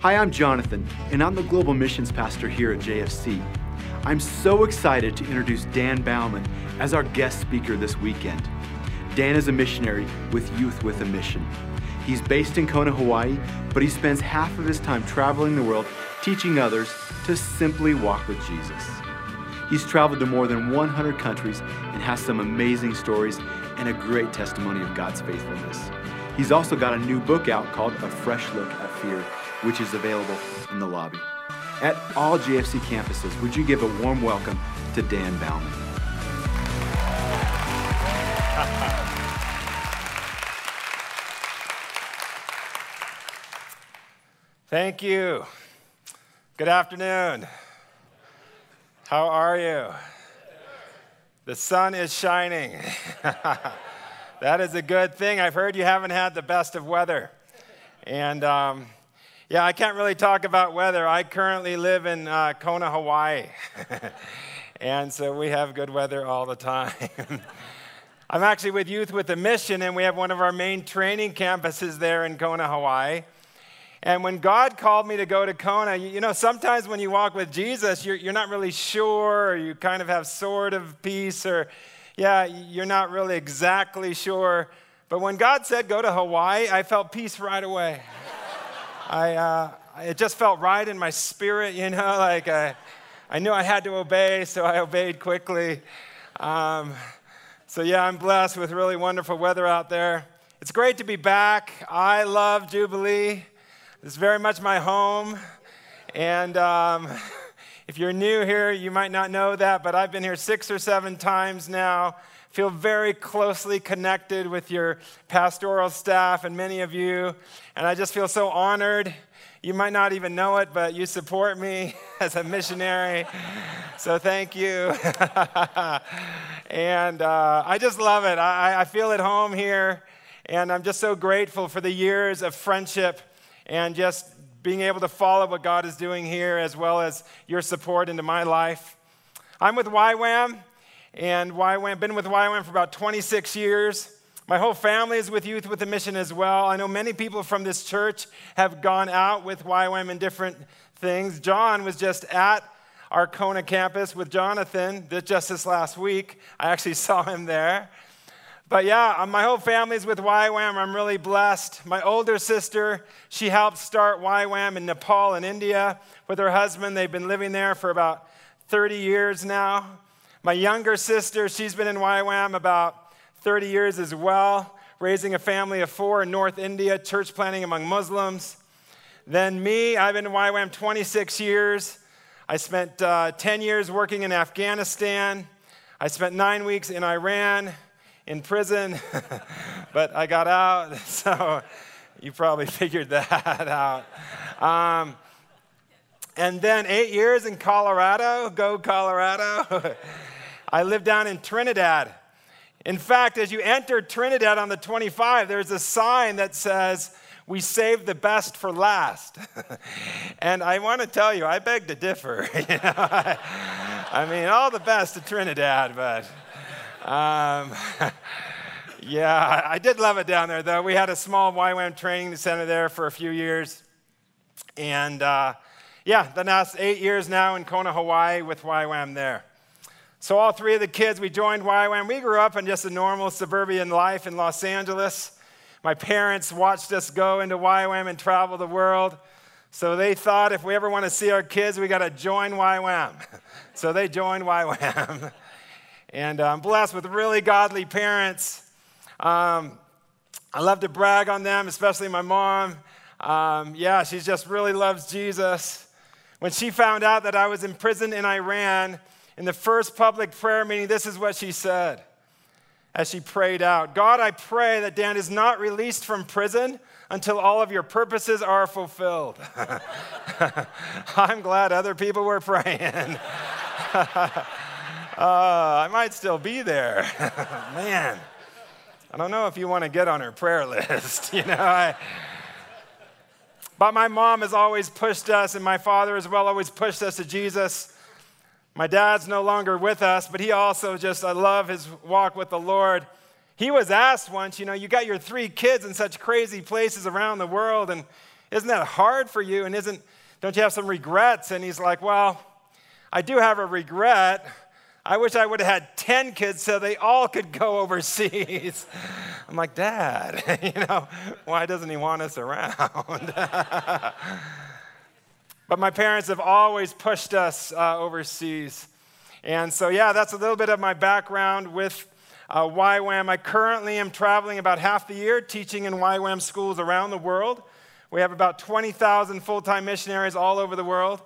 Hi, I'm Jonathan, and I'm the Global Missions Pastor here at JFC. I'm so excited to introduce Dan Baumann as our guest speaker this weekend. Dan is a missionary with Youth with a Mission. He's based in Kona, Hawaii, but he spends half of his time traveling the world teaching others to simply walk with Jesus. He's traveled to more than 100 countries and has some amazing stories and a great testimony of God's faithfulness. He's also got a new book out called A Fresh Look at Fear, which is available in the lobby. At all JFC campuses, would you give a warm welcome to Dan Baumann? Thank you. Good afternoon. How are you? The sun is shining. that is a good thing. I've heard you haven't had the best of weather. And um, yeah, I can't really talk about weather. I currently live in uh, Kona, Hawaii. and so we have good weather all the time. I'm actually with Youth with a Mission, and we have one of our main training campuses there in Kona, Hawaii. And when God called me to go to Kona, you know, sometimes when you walk with Jesus, you're, you're not really sure, or you kind of have sort of peace, or yeah, you're not really exactly sure. But when God said go to Hawaii, I felt peace right away. I, uh, it just felt right in my spirit, you know, like I, I knew I had to obey, so I obeyed quickly. Um, so, yeah, I'm blessed with really wonderful weather out there. It's great to be back. I love Jubilee. it's very much my home. And um, if you're new here, you might not know that, but I've been here six or seven times now. Feel very closely connected with your pastoral staff and many of you. And I just feel so honored. You might not even know it, but you support me as a missionary. So thank you. and uh, I just love it. I, I feel at home here. And I'm just so grateful for the years of friendship and just being able to follow what God is doing here, as well as your support into my life. I'm with YWAM, and YWAM, been with YWAM for about 26 years. My whole family is with Youth with a Mission as well. I know many people from this church have gone out with YWAM in different things. John was just at our Kona campus with Jonathan just this last week. I actually saw him there. But yeah, uh, my whole family's with YWAM. I'm really blessed. My older sister, she helped start YWAM in Nepal and India with her husband. They've been living there for about 30 years now. My younger sister, she's been in YWAM about 30 years as well, raising a family of four in North India, church planting among Muslims. Then me, I've been in YWAM 26 years. I spent uh, 10 years working in Afghanistan. I spent nine weeks in Iran in prison, but I got out, so you probably figured that out. Um, and then eight years in Colorado, go Colorado. I lived down in Trinidad. In fact, as you enter Trinidad on the 25, there's a sign that says, We save the best for last. and I want to tell you, I beg to differ. I mean, all the best to Trinidad, but um, yeah, I did love it down there, though. We had a small YWAM training center there for a few years. And uh, yeah, the last eight years now in Kona, Hawaii with YWAM there. So, all three of the kids, we joined YWAM. We grew up in just a normal suburban life in Los Angeles. My parents watched us go into YWAM and travel the world. So they thought if we ever want to see our kids, we got to join YWAM. so they joined YWAM. And I'm blessed with really godly parents. Um, I love to brag on them, especially my mom. Um, yeah, she just really loves Jesus. When she found out that I was in prison in Iran, in the first public prayer meeting, this is what she said as she prayed out God, I pray that Dan is not released from prison until all of your purposes are fulfilled. I'm glad other people were praying. Uh, I might still be there. Man, I don't know if you want to get on her prayer list. you know, I, but my mom has always pushed us, and my father as well always pushed us to Jesus. My dad's no longer with us, but he also just, I love his walk with the Lord. He was asked once, you know, you got your three kids in such crazy places around the world, and Isn't that hard for you? And isn't, don't you have some regrets? And he's like, Well, I do have a regret. I wish I would have had 10 kids so they all could go overseas. I'm like, Dad, you know, why doesn't he want us around? but my parents have always pushed us uh, overseas. And so, yeah, that's a little bit of my background with uh, YWAM. I currently am traveling about half the year teaching in YWAM schools around the world. We have about 20,000 full time missionaries all over the world.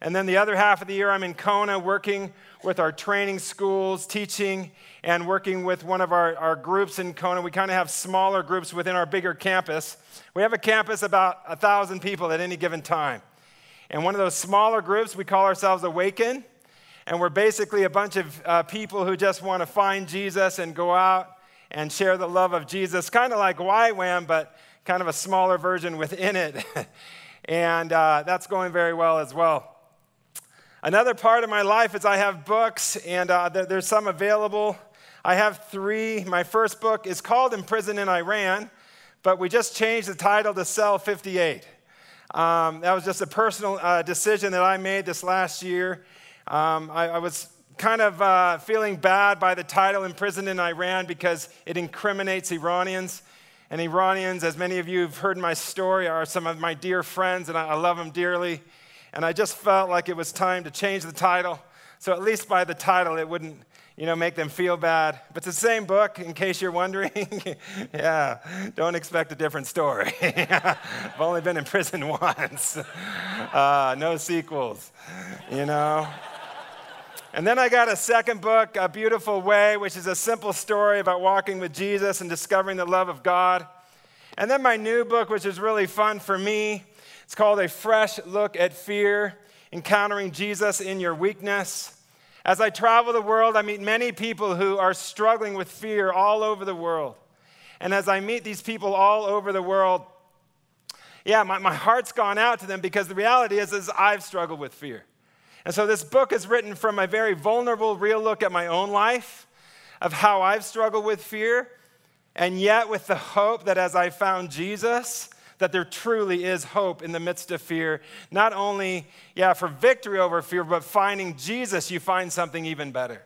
And then the other half of the year, I'm in Kona working with our training schools, teaching, and working with one of our, our groups in Kona. We kind of have smaller groups within our bigger campus. We have a campus about 1,000 people at any given time. And one of those smaller groups, we call ourselves Awaken. And we're basically a bunch of uh, people who just want to find Jesus and go out and share the love of Jesus, kind of like YWAM, but kind of a smaller version within it. and uh, that's going very well as well. Another part of my life is I have books, and uh, there's some available. I have three. My first book is called In Prison in Iran, but we just changed the title to Cell 58. Um, that was just a personal uh, decision that I made this last year. Um, I, I, was kind of uh, feeling bad by the title Imprisoned in Iran because it incriminates Iranians. And Iranians, as many of you have heard my story, are some of my dear friends, and I, I love them dearly. And I just felt like it was time to change the title. So at least by the title, it wouldn't, you know, make them feel bad. But it's the same book, in case you're wondering. yeah, don't expect a different story. I've only been in prison once. Uh, no sequels, you know. And then I got a second book, A Beautiful Way, which is a simple story about walking with Jesus and discovering the love of God. And then my new book, which is really fun for me, it's called A Fresh Look at Fear Encountering Jesus in Your Weakness. As I travel the world, I meet many people who are struggling with fear all over the world. And as I meet these people all over the world, yeah, my, my heart's gone out to them because the reality is, is I've struggled with fear. And so this book is written from a very vulnerable, real look at my own life, of how I've struggled with fear, and yet with the hope that as I found Jesus, that there truly is hope in the midst of fear. Not only, yeah, for victory over fear, but finding Jesus, you find something even better.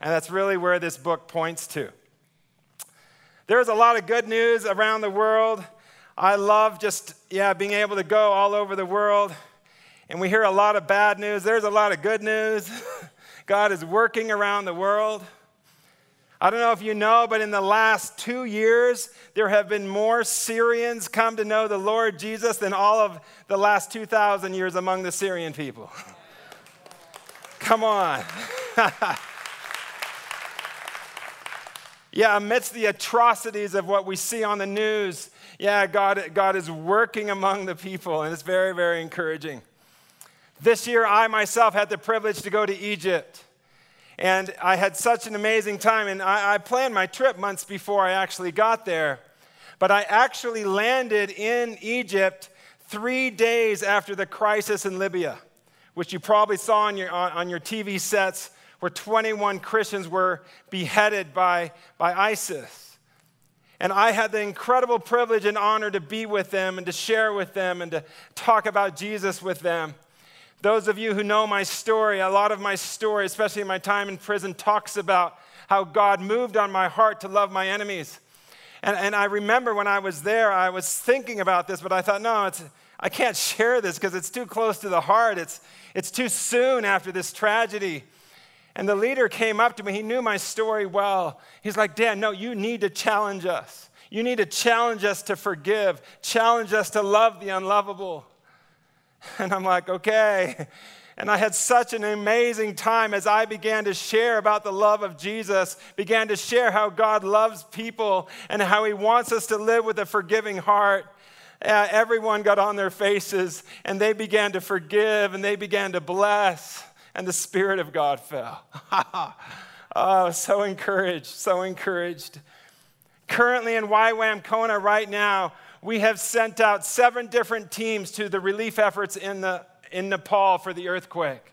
And that's really where this book points to. There's a lot of good news around the world. I love just, yeah, being able to go all over the world. And we hear a lot of bad news. There's a lot of good news. God is working around the world. I don't know if you know, but in the last two years, there have been more Syrians come to know the Lord Jesus than all of the last 2,000 years among the Syrian people. Come on. yeah, amidst the atrocities of what we see on the news, yeah, God, God is working among the people, and it's very, very encouraging. This year, I myself had the privilege to go to Egypt. And I had such an amazing time. And I, I, planned my trip months before I actually got there. But I actually landed in Egypt three days after the crisis in Libya, which you probably saw on your, on, on your TV sets, where 21 Christians were beheaded by, by ISIS. And I had the incredible privilege and honor to be with them and to share with them and to talk about Jesus with them. Those of you who know my story, a lot of my story, especially my time in prison, talks about how God moved on my heart to love my enemies. And, and I remember when I was there, I was thinking about this, but I thought, no, it's, I can't share this because it's too close to the heart. It's, it's too soon after this tragedy. And the leader came up to me. He knew my story well. He's like, Dan, no, you need to challenge us. You need to challenge us to forgive, challenge us to love the unlovable. And I'm like, okay. And I had such an amazing time as I began to share about the love of Jesus, began to share how God loves people and how He wants us to live with a forgiving heart. Uh, everyone got on their faces and they began to forgive and they began to bless, and the Spirit of God fell. oh, so encouraged, so encouraged. Currently in YWAM Kona right now, we have sent out seven different teams to the relief efforts in, the, in Nepal for the earthquake.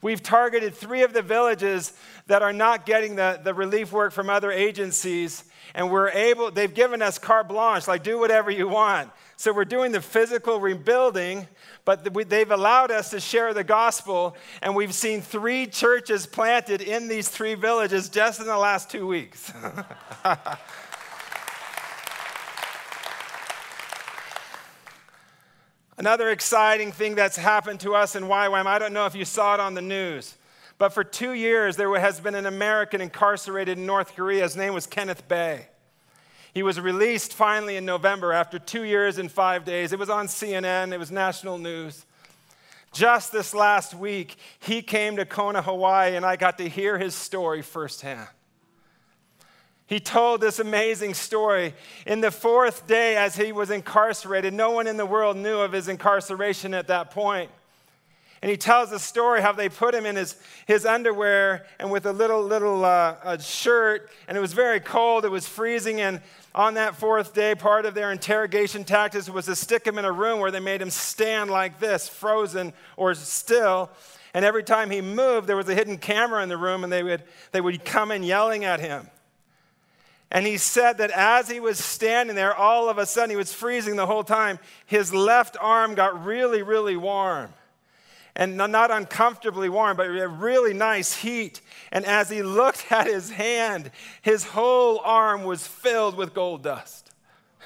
We've targeted three of the villages that are not getting the, the relief work from other agencies, and we're able, they've given us carte blanche, like do whatever you want. So we're doing the physical rebuilding, but they've allowed us to share the gospel, and we've seen three churches planted in these three villages just in the last two weeks. Another exciting thing that's happened to us in YWAM, I don't know if you saw it on the news, but for two years there has been an American incarcerated in North Korea. His name was Kenneth Bae. He was released finally in November after two years and five days. It was on CNN, it was national news. Just this last week, he came to Kona, Hawaii, and I got to hear his story firsthand. He told this amazing story. In the fourth day, as he was incarcerated, no one in the world knew of his incarceration at that point. And he tells the story how they put him in his, his underwear and with a little, little uh, shirt, and it was very cold, it was freezing. And on that fourth day, part of their interrogation tactics was to stick him in a room where they made him stand like this, frozen or still. And every time he moved, there was a hidden camera in the room, and they would, they would come in yelling at him. And he said that as he was standing there, all of a sudden, he was freezing the whole time, his left arm got really, really warm. And not uncomfortably warm, but really nice heat. And as he looked at his hand, his whole arm was filled with gold dust.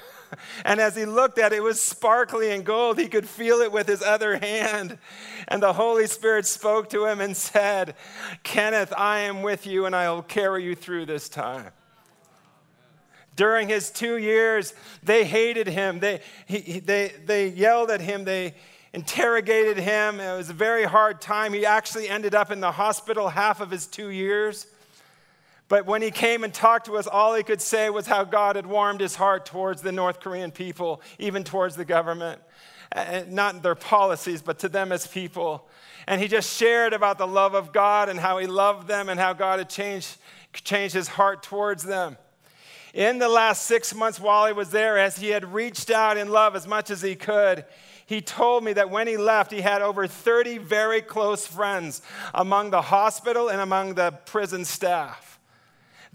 and as he looked at it, it was sparkly and gold. He could feel it with his other hand. And the Holy Spirit spoke to him and said, Kenneth, I am with you and I will carry you through this time. During his two years, they hated him. They, he, they, they yelled at him. They interrogated him. It was a very hard time. He actually ended up in the hospital half of his two years. But when he came and talked to us, all he could say was how God had warmed his heart towards the North Korean people, even towards the government. Not their policies, but to them as people. And he just shared about the love of God and how he loved them and how God had changed, changed his heart towards them in the last six months while he was there, as he had reached out in love as much as he could, he told me that when he left, he had over 30 very close friends among the hospital and among the prison staff.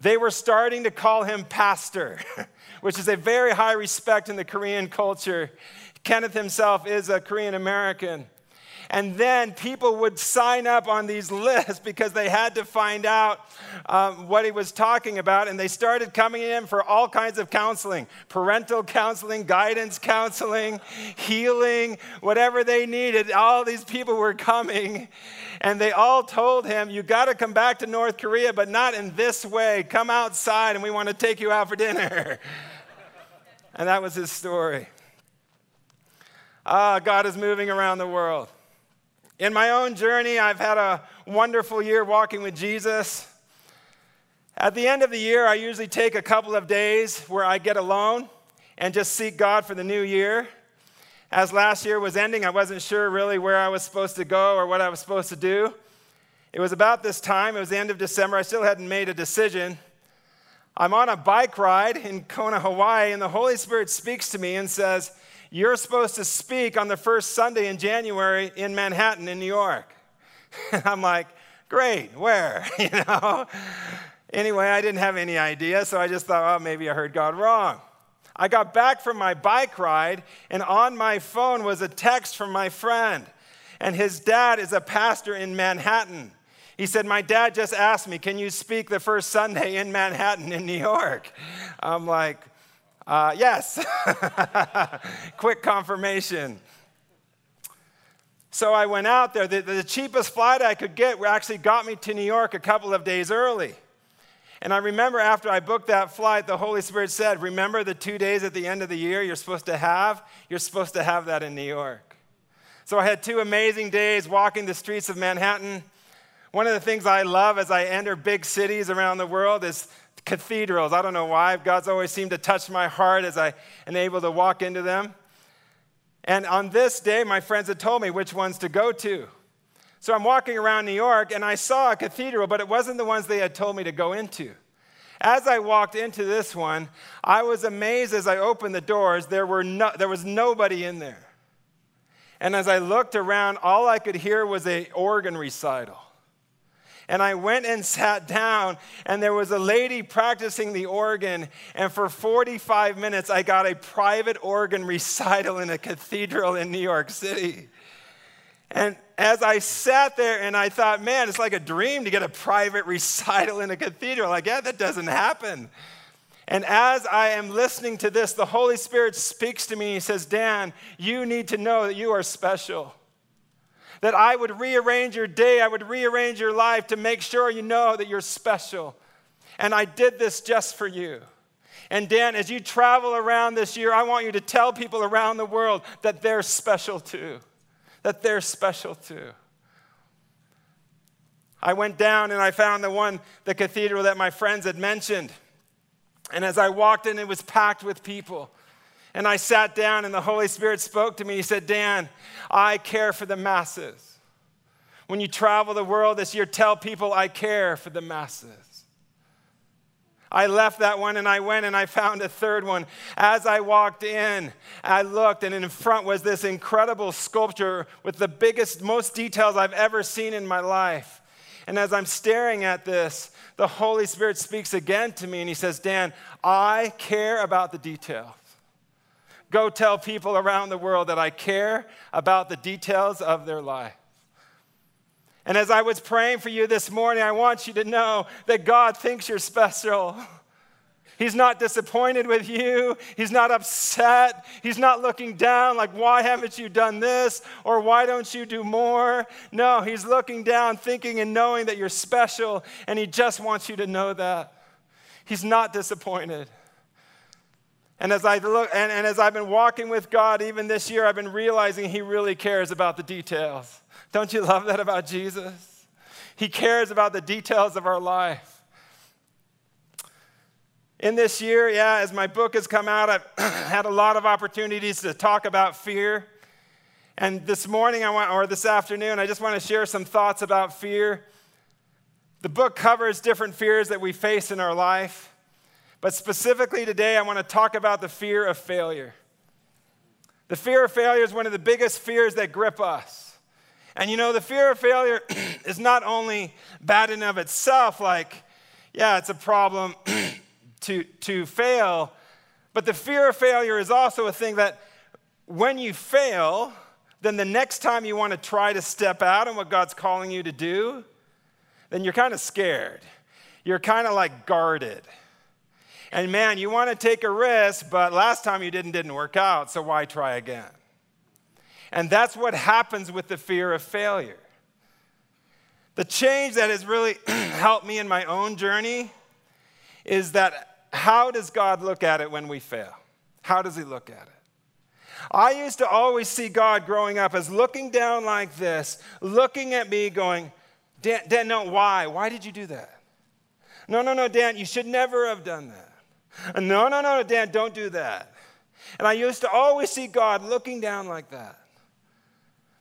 They were starting to call him pastor, which is a very high respect in the Korean culture. Kenneth himself is a Korean American. And then people would sign up on these lists because they had to find out um, what he was talking about. And they started coming in for all kinds of counseling parental counseling, guidance counseling, healing, whatever they needed. All these people were coming. And they all told him, You got to come back to North Korea, but not in this way. Come outside and we want to take you out for dinner. and that was his story. Ah, God is moving around the world. In my own journey, I've had a wonderful year walking with Jesus. At the end of the year, I usually take a couple of days where I get alone and just seek God for the new year. As last year was ending, I wasn't sure really where I was supposed to go or what I was supposed to do. It was about this time, it was the end of December. I still hadn't made a decision. I'm on a bike ride in Kona, Hawaii, and the Holy Spirit speaks to me and says, you're supposed to speak on the first Sunday in January in Manhattan, in New York. And I'm like, Great, where? you know? Anyway, I didn't have any idea, so I just thought, oh, maybe I heard God wrong. I got back from my bike ride, and on my phone was a text from my friend. And his dad is a pastor in Manhattan. He said, My dad just asked me, Can you speak the first Sunday in Manhattan, in New York? I'm like, uh, yes. Quick confirmation. So I went out there. The, the, cheapest flight I could get actually got me to New York a couple of days early. And I remember after I booked that flight, the Holy Spirit said, Remember the two days at the end of the year you're supposed to have? You're supposed to have that in New York. So I had two amazing days walking the streets of Manhattan. One of the things I love as I enter big cities around the world is cathedrals. I don't know why. God's always seemed to touch my heart as I am able to walk into them. And on this day, my friends had told me which ones to go to. So I'm walking around New York and I saw a cathedral, but it wasn't the ones they had told me to go into. As I walked into this one, I was amazed as I opened the doors, there, were no, there was nobody in there. And as I looked around, all I could hear was a organ recital. And I went and sat down, and there was a lady practicing the organ. And for 45 minutes, I got a private organ recital in a cathedral in New York City. And as I sat there and I thought, man, it's like a dream to get a private recital in a cathedral. Like, yeah, that doesn't happen. And as I am listening to this, the Holy Spirit speaks to me. He says, Dan, you need to know that you are special that I would rearrange your day, I would rearrange your life to make sure you know that you're special. And I did this just for you. And Dan, as you travel around this year, I want you to tell people around the world that they're special too. That they're special too. I went down and I found the one, the cathedral that my friends had mentioned. And as I walked in, it was packed with people. And I sat down, and the Holy Spirit spoke to me. He said, Dan, I care for the masses. When you travel the world this year, tell people I care for the masses. I left that one and I went and I found a third one. As I walked in, I looked, and in front was this incredible sculpture with the biggest, most details I've ever seen in my life. And as I'm staring at this, the Holy Spirit speaks again to me and he says, Dan, I care about the details. Go tell people around the world that I care about the details of their life. And as I was praying for you this morning, I want you to know that God thinks you're special. He's not disappointed with you. He's not upset. He's not looking down like, why haven't you done this? Or why don't you do more? No, He's looking down, thinking and knowing that you're special, and He just wants you to know that. He's not disappointed. And as, I look, and, and as I've been walking with God, even this year, I've been realizing He really cares about the details. Don't you love that about Jesus? He cares about the details of our life. In this year, yeah, as my book has come out, I've had a lot of opportunities to talk about fear. And this morning, I want, or this afternoon, I just want to share some thoughts about fear. The book covers different fears that we face in our life. But specifically today, I want to talk about the fear of failure. The fear of failure is one of the biggest fears that grip us. And you know, the fear of failure is not only bad in of itself, like, yeah, it's a problem to, to fail, but the fear of failure is also a thing that when you fail, then the next time you want to try to step out on what God's calling you to do, then you're kind of scared. You're kind of like guarded. And man, you want to take a risk, but last time you didn't didn't work out, so why try again? And that's what happens with the fear of failure. The change that has really helped me in my own journey is that how does God look at it when we fail? How does he look at it? I used to always see God growing up as looking down like this, looking at me, going, Dan, Dan, no, why? Why did you do that? No, no, no, Dan, you should never have done that. No, no, no, Dan, don't do that. And I used to always see God looking down like that.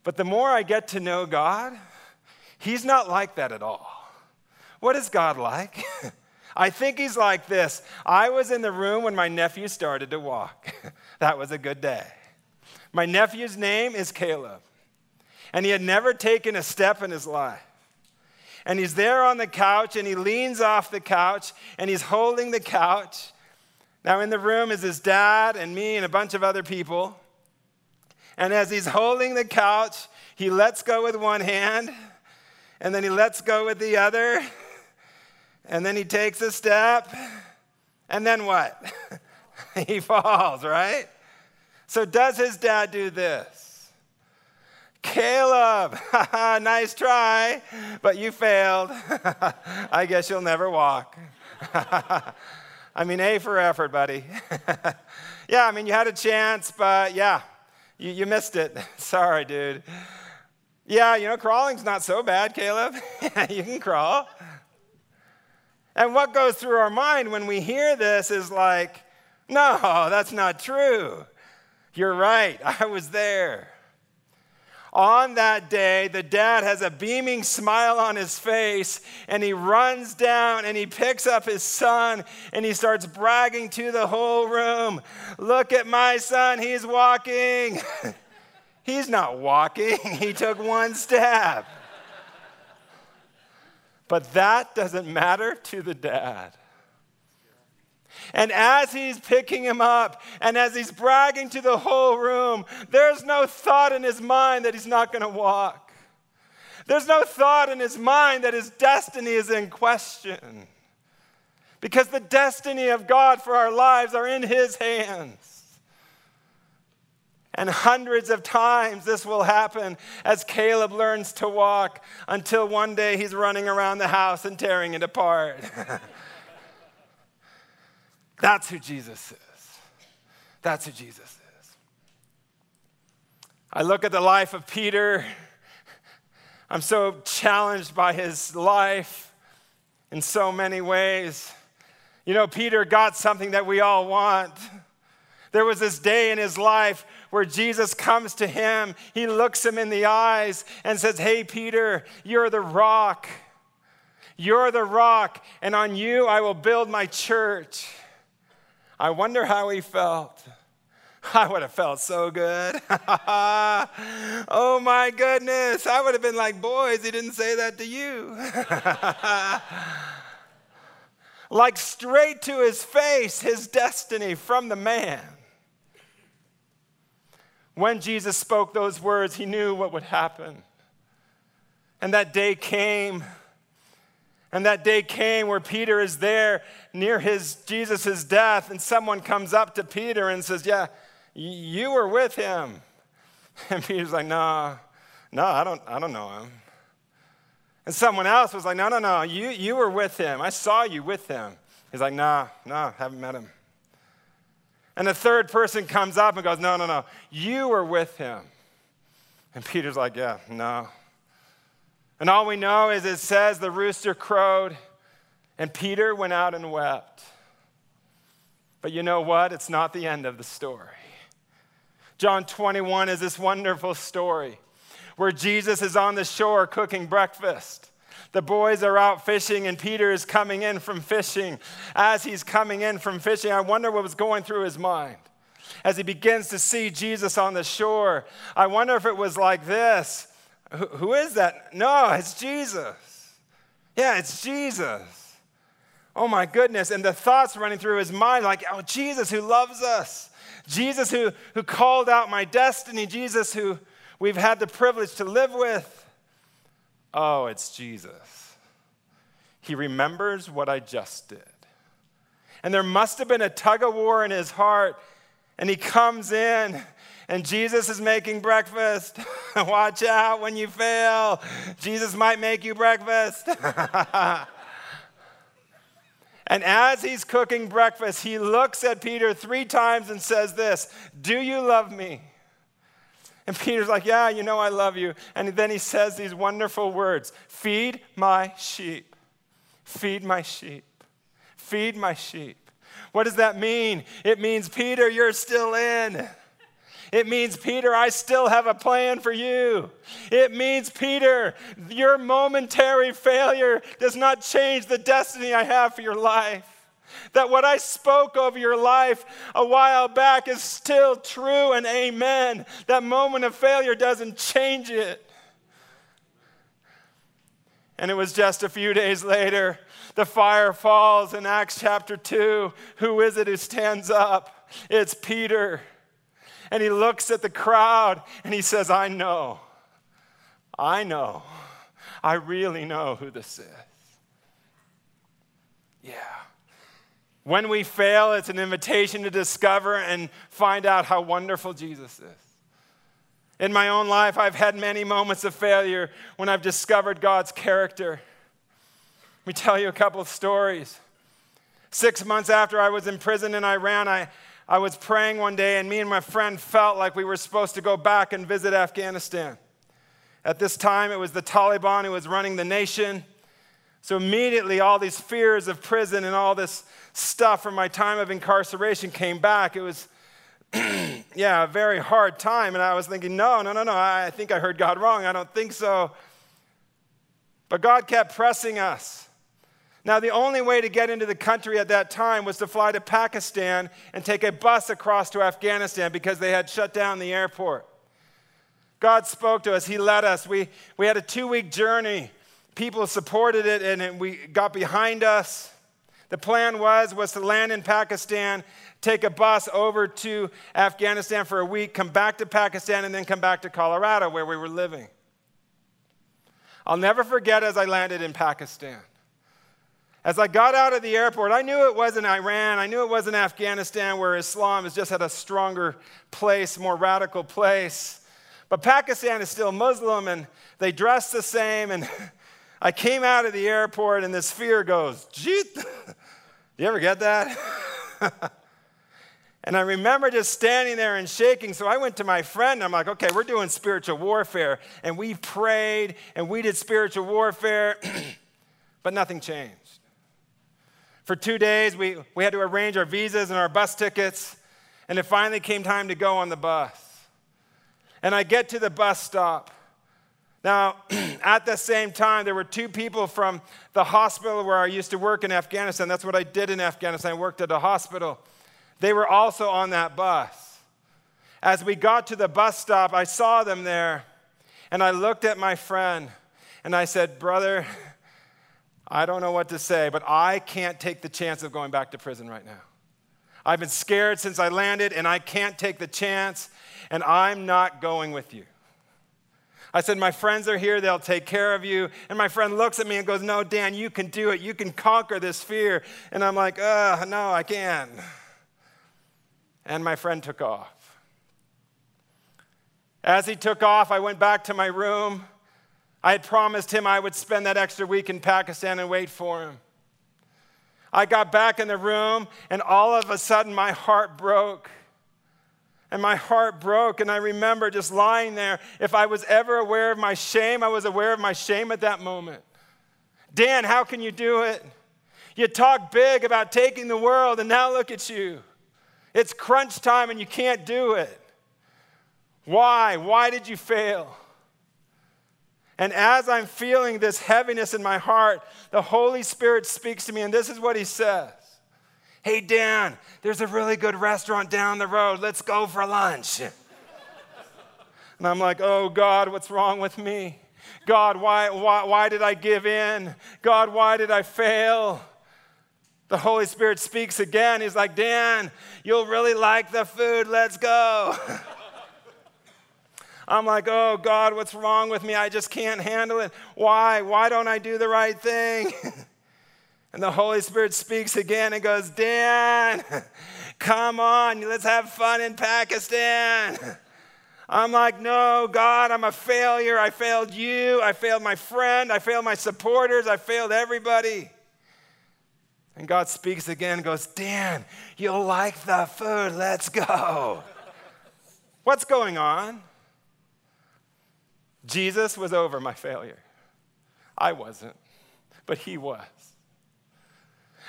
But the more I get to know God, He's not like that at all. What is God like? I think He's like this. I was in the room when my nephew started to walk. that was a good day. My nephew's name is Caleb, and he had never taken a step in his life. And he's there on the couch, and he leans off the couch, and he's holding the couch, now, in the room is his dad and me and a bunch of other people. And as he's holding the couch, he lets go with one hand, and then he lets go with the other, and then he takes a step, and then what? he falls, right? So, does his dad do this? Caleb, nice try, but you failed. I guess you'll never walk. I mean, A for effort, buddy. yeah, I mean, you had a chance, but yeah, you, you missed it. Sorry, dude. Yeah, you know, crawling's not so bad, Caleb. you can crawl. And what goes through our mind when we hear this is like, no, that's not true. You're right, I was there. On that day, the dad has a beaming smile on his face and he runs down and he picks up his son and he starts bragging to the whole room Look at my son, he's walking. he's not walking, he took one step. But that doesn't matter to the dad. And as he's picking him up and as he's bragging to the whole room, there's no thought in his mind that he's not going to walk. There's no thought in his mind that his destiny is in question. Because the destiny of God for our lives are in his hands. And hundreds of times this will happen as Caleb learns to walk until one day he's running around the house and tearing it apart. That's who Jesus is. That's who Jesus is. I look at the life of Peter. I'm so challenged by his life in so many ways. You know, Peter got something that we all want. There was this day in his life where Jesus comes to him, he looks him in the eyes and says, Hey, Peter, you're the rock. You're the rock, and on you I will build my church. I wonder how he felt. I would have felt so good. oh my goodness. I would have been like, boys, he didn't say that to you. like straight to his face, his destiny from the man. When Jesus spoke those words, he knew what would happen. And that day came. And that day came where Peter is there near his Jesus' death, and someone comes up to Peter and says, Yeah, you were with him. And Peter's like, No, no, I don't, I don't know him. And someone else was like, No, no, no, you, you were with him. I saw you with him. He's like, No, no, haven't met him. And the third person comes up and goes, No, no, no, you were with him. And Peter's like, Yeah, no. And all we know is it says the rooster crowed and Peter went out and wept. But you know what? It's not the end of the story. John 21 is this wonderful story where Jesus is on the shore cooking breakfast. The boys are out fishing, and Peter is coming in from fishing. As he's coming in from fishing, I wonder what was going through his mind as he begins to see Jesus on the shore. I wonder if it was like this Who is that? No, it's Jesus. Yeah, it's Jesus. Oh my goodness. And the thoughts running through his mind like, oh, Jesus who loves us. Jesus who, who called out my destiny. Jesus who we've had the privilege to live with. Oh, it's Jesus. He remembers what I just did. And there must have been a tug of war in his heart. And he comes in, and Jesus is making breakfast. Watch out when you fail. Jesus might make you breakfast. and as he's cooking breakfast, he looks at Peter three times and says, This, do you love me? And Peter's like, Yeah, you know I love you. And then he says these wonderful words Feed my sheep. Feed my sheep. Feed my sheep. What does that mean? It means, Peter, you're still in. It means, Peter, I still have a plan for you. It means, Peter, your momentary failure does not change the destiny I have for your life. That what I spoke over your life a while back is still true and amen. That moment of failure doesn't change it. And it was just a few days later, the fire falls in Acts chapter 2. Who is it who stands up? It's Peter. And he looks at the crowd and he says, I know. I know. I really know who this is. Yeah. When we fail, it's an invitation to discover and find out how wonderful Jesus is. In my own life, I've had many moments of failure when I've discovered God's character. Let me tell you a couple of stories. Six months after I was in prison in Iran, I, I was praying one day, and me and my friend felt like we were supposed to go back and visit Afghanistan. At this time, it was the Taliban who was running the nation. So immediately, all these fears of prison and all this stuff from my time of incarceration came back. It was, yeah, a very hard time. And I was thinking, no, no, no, no, I think I heard God wrong. I don't think so. But God kept pressing us. Now, the only way to get into the country at that time was to fly to Pakistan and take a bus across to Afghanistan because they had shut down the airport. God spoke to us, He led us. We, we had a two week journey people supported it and it, we got behind us. The plan was was to land in Pakistan, take a bus over to Afghanistan for a week, come back to Pakistan, and then come back to Colorado where we were living. I'll never forget as I landed in Pakistan. As I got out of the airport, I knew it wasn't Iran, I knew it wasn't Afghanistan where Islam is just at a stronger place, more radical place. But Pakistan is still Muslim and they dress the same. And I came out of the airport and this fear goes, Jeet. Do you ever get that? and I remember just standing there and shaking. So I went to my friend. I'm like, okay, we're doing spiritual warfare. And we prayed and we did spiritual warfare, but nothing changed. For two days, we, we had to arrange our visas and our bus tickets. And it finally came time to go on the bus. And I get to the bus stop. Now, at the same time, there were two people from the hospital where I used to work in Afghanistan. That's what I did in Afghanistan. I worked at a hospital. They were also on that bus. As we got to the bus stop, I saw them there, and I looked at my friend and I said, Brother, I don't know what to say, but I can't take the chance of going back to prison right now. I've been scared since I landed, and I can't take the chance, and I'm not going with you. I said, My friends are here, they'll take care of you. And my friend looks at me and goes, No, Dan, you can do it. You can conquer this fear. And I'm like, Uh, no, I can't. And my friend took off. As he took off, I went back to my room. I had promised him I would spend that extra week in Pakistan and wait for him. I got back in the room, and all of a sudden, my heart broke. And my heart broke, and I remember just lying there. If I was ever aware of my shame, I was aware of my shame at that moment. Dan, how can you do it? You talk big about taking the world, and now look at you. It's crunch time, and you can't do it. Why? Why did you fail? And as I'm feeling this heaviness in my heart, the Holy Spirit speaks to me, and this is what He says Hey, Dan, there's a really good restaurant down the road. Let's go for lunch. and I'm like, Oh, God, what's wrong with me? God, why, why, why did I give in? God, why did I fail? The Holy Spirit speaks again. He's like, Dan, you'll really like the food. Let's go. I'm like, oh God, what's wrong with me? I just can't handle it. Why? Why don't I do the right thing? And the Holy Spirit speaks again and goes, Dan, come on, let's have fun in Pakistan. I'm like, no, God, I'm a failure. I failed you. I failed my friend. I failed my supporters. I failed everybody. And God speaks again and goes, Dan, you'll like the food. Let's go. What's going on? Jesus was over my failure. I wasn't, but he was.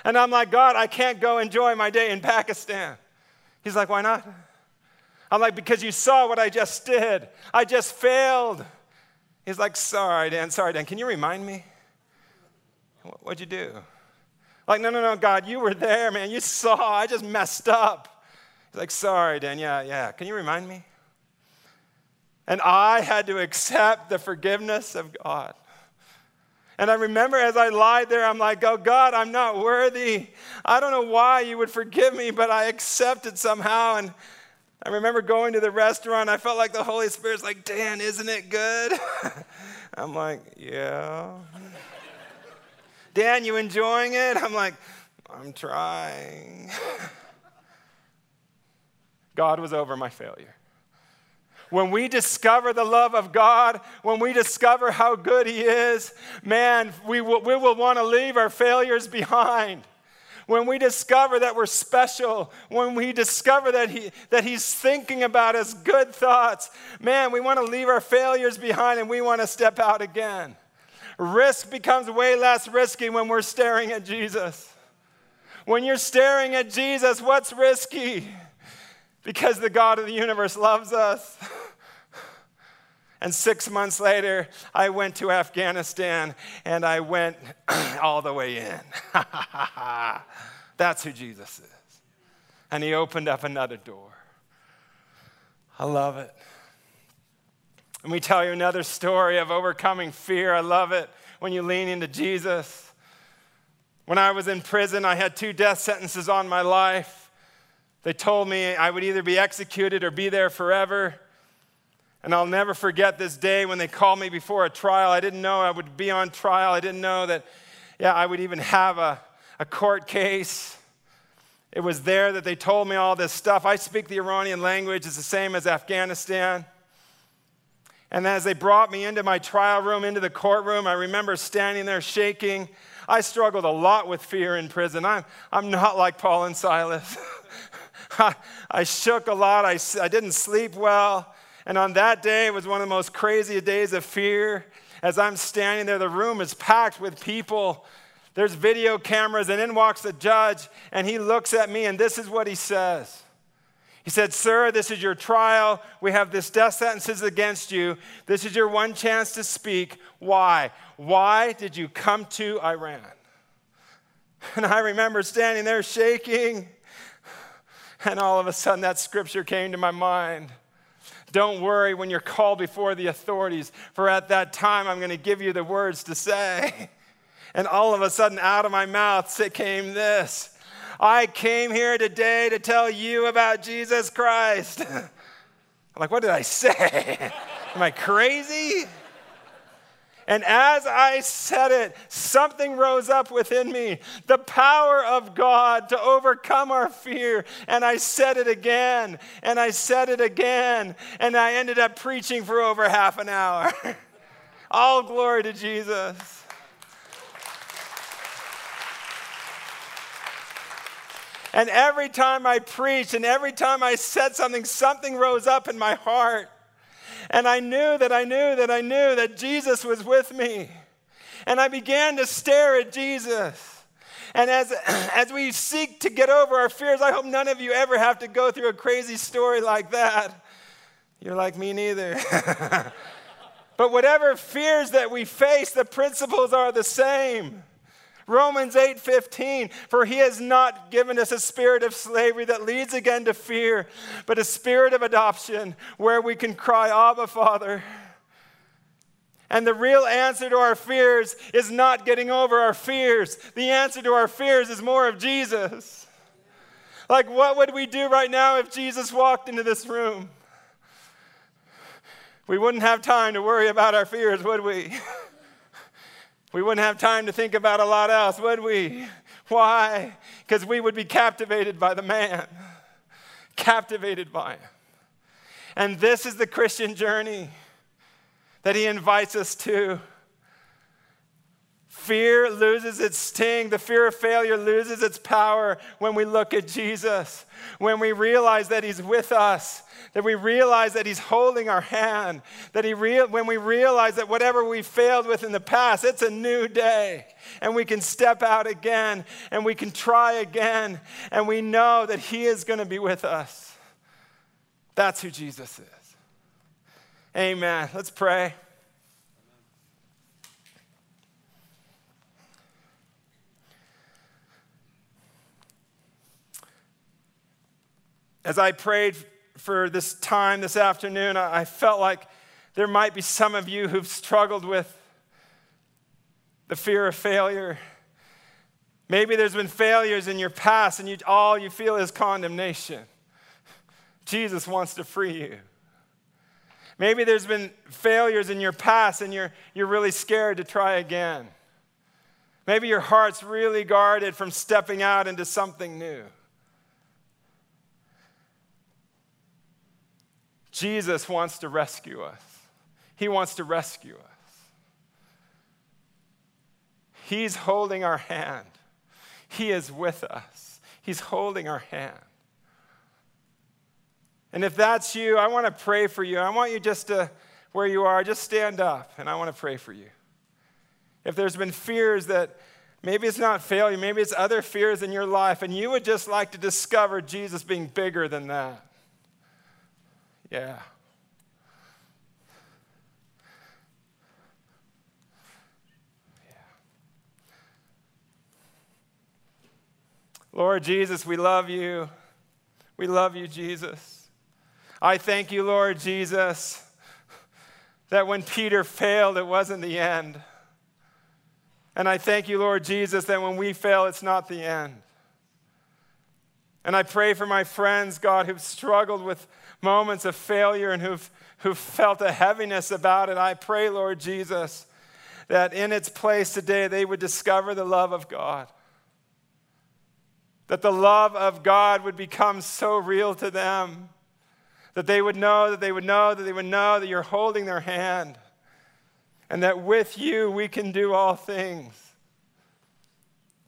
And I'm like, God, I can't go enjoy my day in Pakistan. He's like, why not? I'm like, because you saw what I just did. I just failed. He's like, sorry, Dan, sorry, Dan. Can you remind me? What'd you do? Like, no, no, no, God, you were there, man. You saw. I just messed up. He's like, sorry, Dan. Yeah, yeah. Can you remind me? And I had to accept the forgiveness of God. And I remember as I lied there, I'm like, oh God, I'm not worthy. I don't know why you would forgive me, but I accepted somehow. And I remember going to the restaurant. I felt like the Holy Spirit's like, Dan, isn't it good? I'm like, yeah. Dan, you enjoying it? I'm like, I'm trying. God was over my failure when we discover the love of God, when we discover how good He is, man, we will, we will want to leave our failures behind. When we discover that we're special, when we discover that, he, that He's thinking about us good thoughts, man, we want to leave our failures behind and we want to step out again. Risk becomes way less risky when we're staring at Jesus. When you're staring at Jesus, what's risky? because the God of the universe loves us. and six months later, I went to Afghanistan and I went all the way in. That's who Jesus is. And he opened up another door. I love it. Let me tell you another story of overcoming fear. I love it. when you lean into Jesus. When I was in prison, I had two death sentences on my life. They told me I would either be executed or be there forever. And I'll never forget this day when they called me before a trial. I didn't know I would be on trial. I didn't know that, yeah, I would even have a, a court case. It was there that they told me all this stuff. I speak the Iranian language, it's the same as Afghanistan. And as they brought me into my trial room, into the courtroom, I remember standing there shaking. I struggled a lot with fear in prison. I'm, I'm not like Paul and Silas. I, I, shook a lot, I, I didn't sleep well. And on that day, it was one of the most crazy days of fear. As I'm standing there, the room is packed with people there's video cameras, and in walks the judge, and he looks at me, and this is what he says. He said, Sir, this is your trial. We have this death sentences against you. This is your one chance to speak. Why? Why did you come to Iran? And I remember standing there shaking, and all of a sudden that scripture came to my mind. Don't worry when you're called before the authorities, for at that time I'm going to give you the words to say. And all of a sudden, out of my mouth it came this I came here today to tell you about Jesus Christ. I'm like, what did I say? Am I crazy? And as I said it, something rose up within me the power of God to overcome our fear. And I said it again, and I said it again, and I ended up preaching for over half an hour. All glory to Jesus. And every time I preached and every time I said something, something rose up in my heart. And I knew that I knew that I knew that Jesus was with me. And I began to stare at Jesus. And as, as we seek to get over our fears, I hope none of you ever have to go through a crazy story like that. You're like me, neither. but whatever fears that we face, the principles are the same. Romans 8:15, for he has not given us a spirit of slavery that leads again to fear, but a spirit of adoption where we can cry, Abba, Father. And the real answer to our fears is not getting over our fears. The answer to our fears is more of Jesus. Like, what would we do right now if Jesus walked into this room? We wouldn't have time to worry about our fears, would we? We wouldn't have time to think about a lot else, would we? Why? Because we would be captivated by the man, captivated by him. And this is the Christian journey that he invites us to. Fear loses its sting. The fear of failure loses its power when we look at Jesus, when we realize that He's with us, that we realize that He's holding our hand, that he rea- when we realize that whatever we failed with in the past, it's a new day, and we can step out again, and we can try again, and we know that He is going to be with us. That's who Jesus is. Amen. Let's pray. As I prayed for this time this afternoon, I felt like there might be some of you who've struggled with the fear of failure. Maybe there's been failures in your past and you, all you feel is condemnation. Jesus wants to free you. Maybe there's been failures in your past and you're, you're really scared to try again. Maybe your heart's really guarded from stepping out into something new. Jesus wants to rescue us. He wants to rescue us. He's holding our hand. He is with us. He's holding our hand. And if that's you, I want to pray for you. I want you just to, where you are, just stand up and I want to pray for you. If there's been fears that maybe it's not failure, maybe it's other fears in your life, and you would just like to discover Jesus being bigger than that. Yeah. Lord Jesus, we love you. We love you, Jesus. I thank you, Lord Jesus, that when Peter failed, it wasn't the end. And I thank you, Lord Jesus, that when we fail, it's not the end. And I pray for my friends, God, who've struggled with moments of failure and who've, who've felt a heaviness about it. I pray, Lord Jesus, that in its place today they would discover the love of God. That the love of God would become so real to them. That they would know, that they would know, that they would know that you're holding their hand. And that with you we can do all things.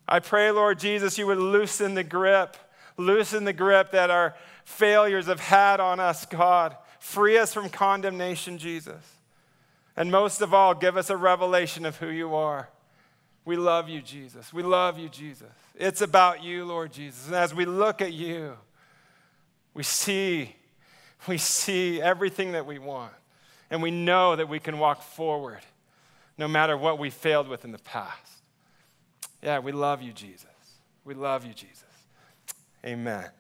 I pray, Lord Jesus, you would loosen the grip, loosen the grip that our failures have had on us, God. Free us from condemnation, Jesus. And most of all, give us a revelation of who you are. We love you, Jesus. We love you, Jesus. It's about you, Lord Jesus. And as we look at you, we see, we see everything that we want. And we know that we can walk forward no matter what we failed with in the past. Yeah, we love you, Jesus. We love you, Jesus. Amen.